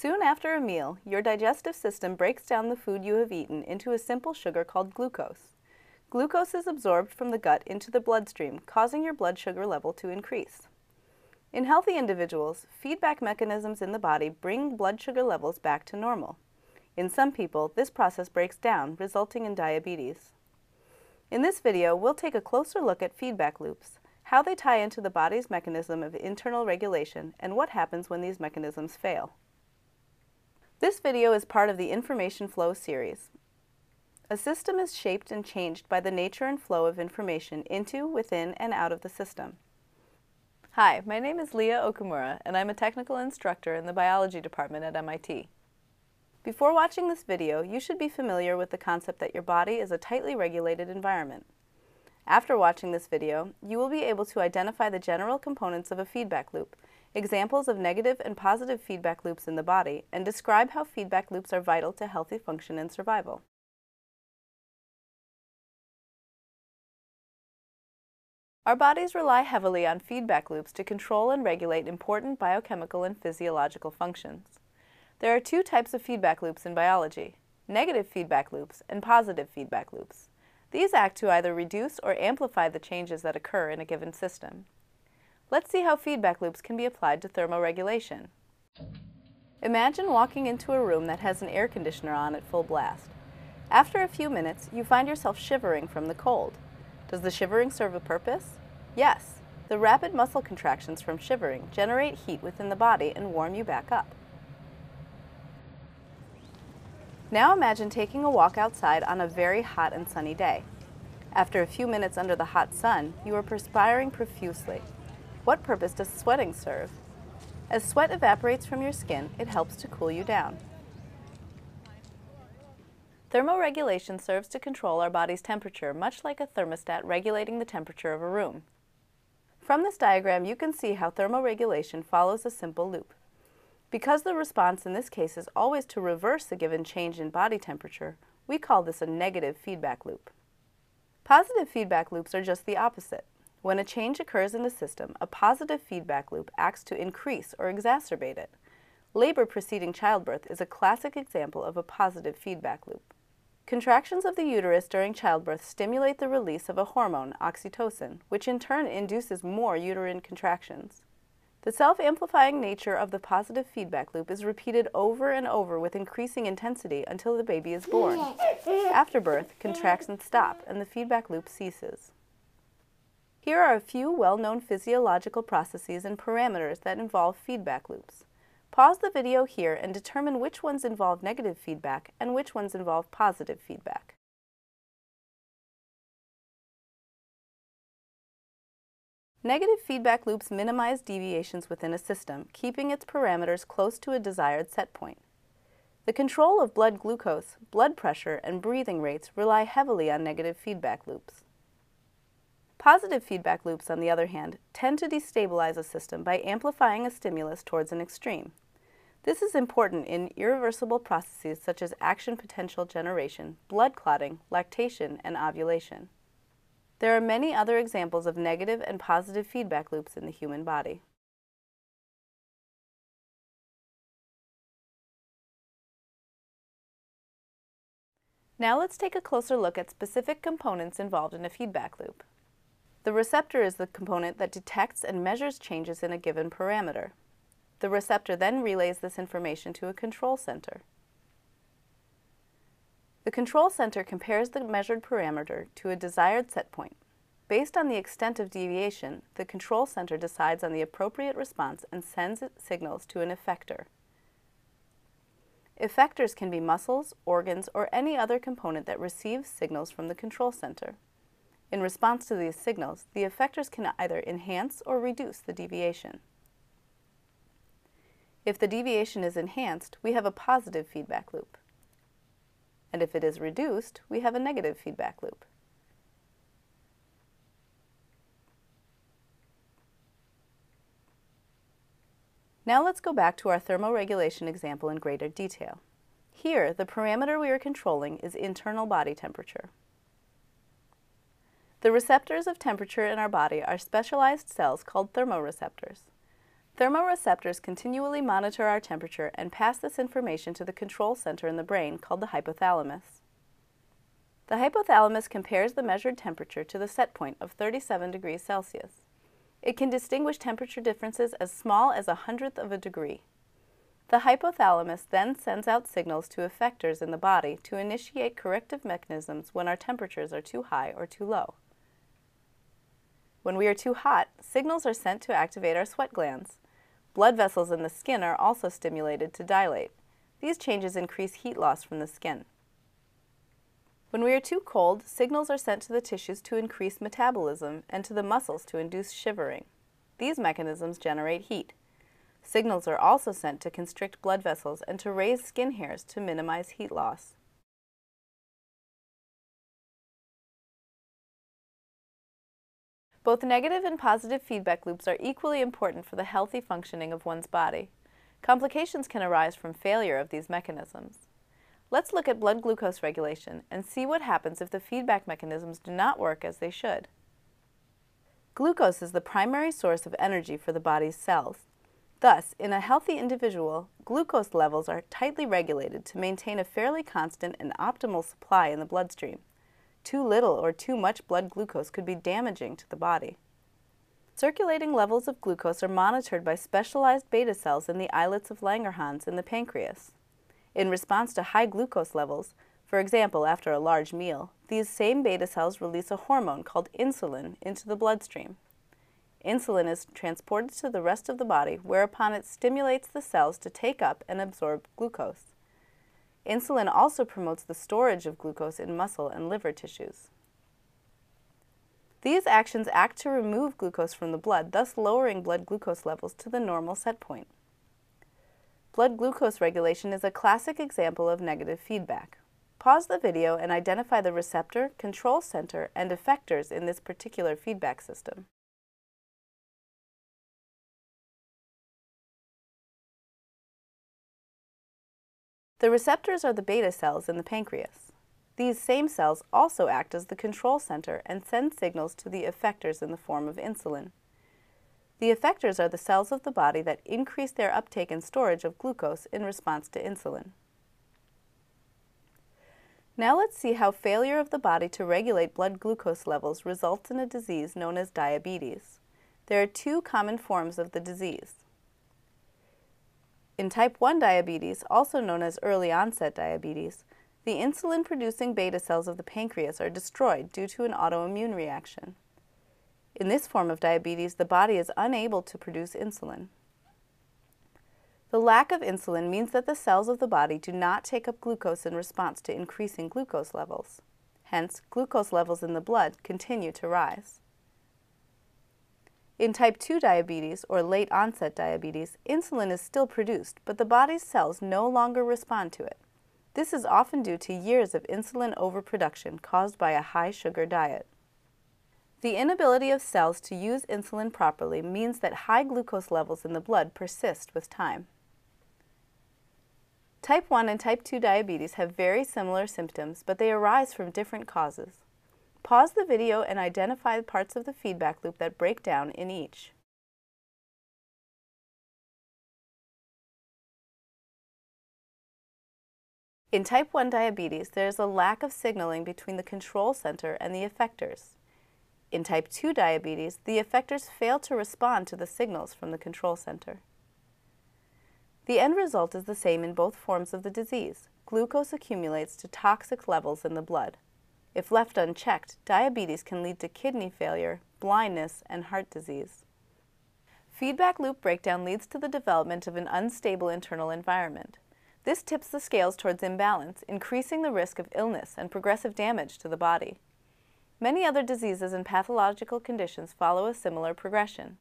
Soon after a meal, your digestive system breaks down the food you have eaten into a simple sugar called glucose. Glucose is absorbed from the gut into the bloodstream, causing your blood sugar level to increase. In healthy individuals, feedback mechanisms in the body bring blood sugar levels back to normal. In some people, this process breaks down, resulting in diabetes. In this video, we'll take a closer look at feedback loops, how they tie into the body's mechanism of internal regulation, and what happens when these mechanisms fail. This video is part of the Information Flow series. A system is shaped and changed by the nature and flow of information into, within, and out of the system. Hi, my name is Leah Okumura, and I'm a technical instructor in the biology department at MIT. Before watching this video, you should be familiar with the concept that your body is a tightly regulated environment. After watching this video, you will be able to identify the general components of a feedback loop examples of negative and positive feedback loops in the body, and describe how feedback loops are vital to healthy function and survival. Our bodies rely heavily on feedback loops to control and regulate important biochemical and physiological functions. There are two types of feedback loops in biology, negative feedback loops and positive feedback loops. These act to either reduce or amplify the changes that occur in a given system. Let's see how feedback loops can be applied to thermoregulation. Imagine walking into a room that has an air conditioner on at full blast. After a few minutes, you find yourself shivering from the cold. Does the shivering serve a purpose? Yes. The rapid muscle contractions from shivering generate heat within the body and warm you back up. Now imagine taking a walk outside on a very hot and sunny day. After a few minutes under the hot sun, you are perspiring profusely. What purpose does sweating serve? As sweat evaporates from your skin, it helps to cool you down. Thermoregulation serves to control our body's temperature, much like a thermostat regulating the temperature of a room. From this diagram, you can see how thermoregulation follows a simple loop. Because the response in this case is always to reverse a given change in body temperature, we call this a negative feedback loop. Positive feedback loops are just the opposite. When a change occurs in the system, a positive feedback loop acts to increase or exacerbate it. Labor preceding childbirth is a classic example of a positive feedback loop. Contractions of the uterus during childbirth stimulate the release of a hormone, oxytocin, which in turn induces more uterine contractions. The self-amplifying nature of the positive feedback loop is repeated over and over with increasing intensity until the baby is born. After birth, contractions stop and the feedback loop ceases. Here are a few well-known physiological processes and parameters that involve feedback loops. Pause the video here and determine which ones involve negative feedback and which ones involve positive feedback. Negative feedback loops minimize deviations within a system, keeping its parameters close to a desired set point. The control of blood glucose, blood pressure, and breathing rates rely heavily on negative feedback loops. Positive feedback loops, on the other hand, tend to destabilize a system by amplifying a stimulus towards an extreme. This is important in irreversible processes such as action potential generation, blood clotting, lactation, and ovulation. There are many other examples of negative and positive feedback loops in the human body. Now let's take a closer look at specific components involved in a feedback loop. The receptor is the component that detects and measures changes in a given parameter. The receptor then relays this information to a control center. The control center compares the measured parameter to a desired set point. Based on the extent of deviation, the control center decides on the appropriate response and sends signals to an effector. Effectors can be muscles, organs, or any other component that receives signals from the control center. In response to these signals, the effectors can either enhance or reduce the deviation. If the deviation is enhanced, we have a positive feedback loop. And if it is reduced, we have a negative feedback loop. Now let's go back to our thermoregulation example in greater detail. Here, the parameter we are controlling is internal body temperature. The receptors of temperature in our body are specialized cells called thermoreceptors. Thermoreceptors continually monitor our temperature and pass this information to the control center in the brain called the hypothalamus. The hypothalamus compares the measured temperature to the set point of 37 degrees Celsius. It can distinguish temperature differences as small as a hundredth of a degree. The hypothalamus then sends out signals to effectors in the body to initiate corrective mechanisms when our temperatures are too high or too low. When we are too hot, signals are sent to activate our sweat glands. Blood vessels in the skin are also stimulated to dilate. These changes increase heat loss from the skin. When we are too cold, signals are sent to the tissues to increase metabolism and to the muscles to induce shivering. These mechanisms generate heat. Signals are also sent to constrict blood vessels and to raise skin hairs to minimize heat loss. Both negative and positive feedback loops are equally important for the healthy functioning of one's body. Complications can arise from failure of these mechanisms. Let's look at blood glucose regulation and see what happens if the feedback mechanisms do not work as they should. Glucose is the primary source of energy for the body's cells. Thus, in a healthy individual, glucose levels are tightly regulated to maintain a fairly constant and optimal supply in the bloodstream. Too little or too much blood glucose could be damaging to the body. Circulating levels of glucose are monitored by specialized beta cells in the islets of Langerhans in the pancreas. In response to high glucose levels, for example after a large meal, these same beta cells release a hormone called insulin into the bloodstream. Insulin is transported to the rest of the body, whereupon it stimulates the cells to take up and absorb glucose. Insulin also promotes the storage of glucose in muscle and liver tissues. These actions act to remove glucose from the blood, thus lowering blood glucose levels to the normal set point. Blood glucose regulation is a classic example of negative feedback. Pause the video and identify the receptor, control center, and effectors in this particular feedback system. The receptors are the beta cells in the pancreas. These same cells also act as the control center and send signals to the effectors in the form of insulin. The effectors are the cells of the body that increase their uptake and storage of glucose in response to insulin. Now let's see how failure of the body to regulate blood glucose levels results in a disease known as diabetes. There are two common forms of the disease. In type 1 diabetes, also known as early onset diabetes, the insulin producing beta cells of the pancreas are destroyed due to an autoimmune reaction. In this form of diabetes, the body is unable to produce insulin. The lack of insulin means that the cells of the body do not take up glucose in response to increasing glucose levels. Hence, glucose levels in the blood continue to rise. In type 2 diabetes, or late onset diabetes, insulin is still produced, but the body's cells no longer respond to it. This is often due to years of insulin overproduction caused by a high sugar diet. The inability of cells to use insulin properly means that high glucose levels in the blood persist with time. Type 1 and type 2 diabetes have very similar symptoms, but they arise from different causes. Pause the video and identify the parts of the feedback loop that break down in each. In type 1 diabetes, there is a lack of signaling between the control center and the effectors. In type 2 diabetes, the effectors fail to respond to the signals from the control center. The end result is the same in both forms of the disease. Glucose accumulates to toxic levels in the blood. If left unchecked, diabetes can lead to kidney failure, blindness, and heart disease. Feedback loop breakdown leads to the development of an unstable internal environment. This tips the scales towards imbalance, increasing the risk of illness and progressive damage to the body. Many other diseases and pathological conditions follow a similar progression.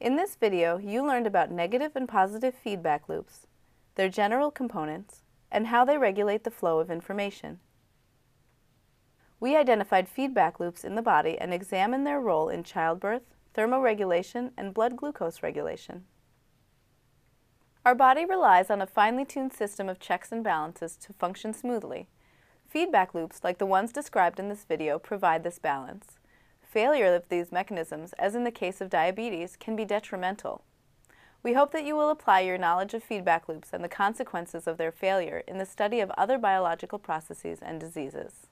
In this video, you learned about negative and positive feedback loops, their general components, and how they regulate the flow of information. We identified feedback loops in the body and examined their role in childbirth, thermoregulation, and blood glucose regulation. Our body relies on a finely tuned system of checks and balances to function smoothly. Feedback loops, like the ones described in this video, provide this balance. Failure of these mechanisms, as in the case of diabetes, can be detrimental. We hope that you will apply your knowledge of feedback loops and the consequences of their failure in the study of other biological processes and diseases.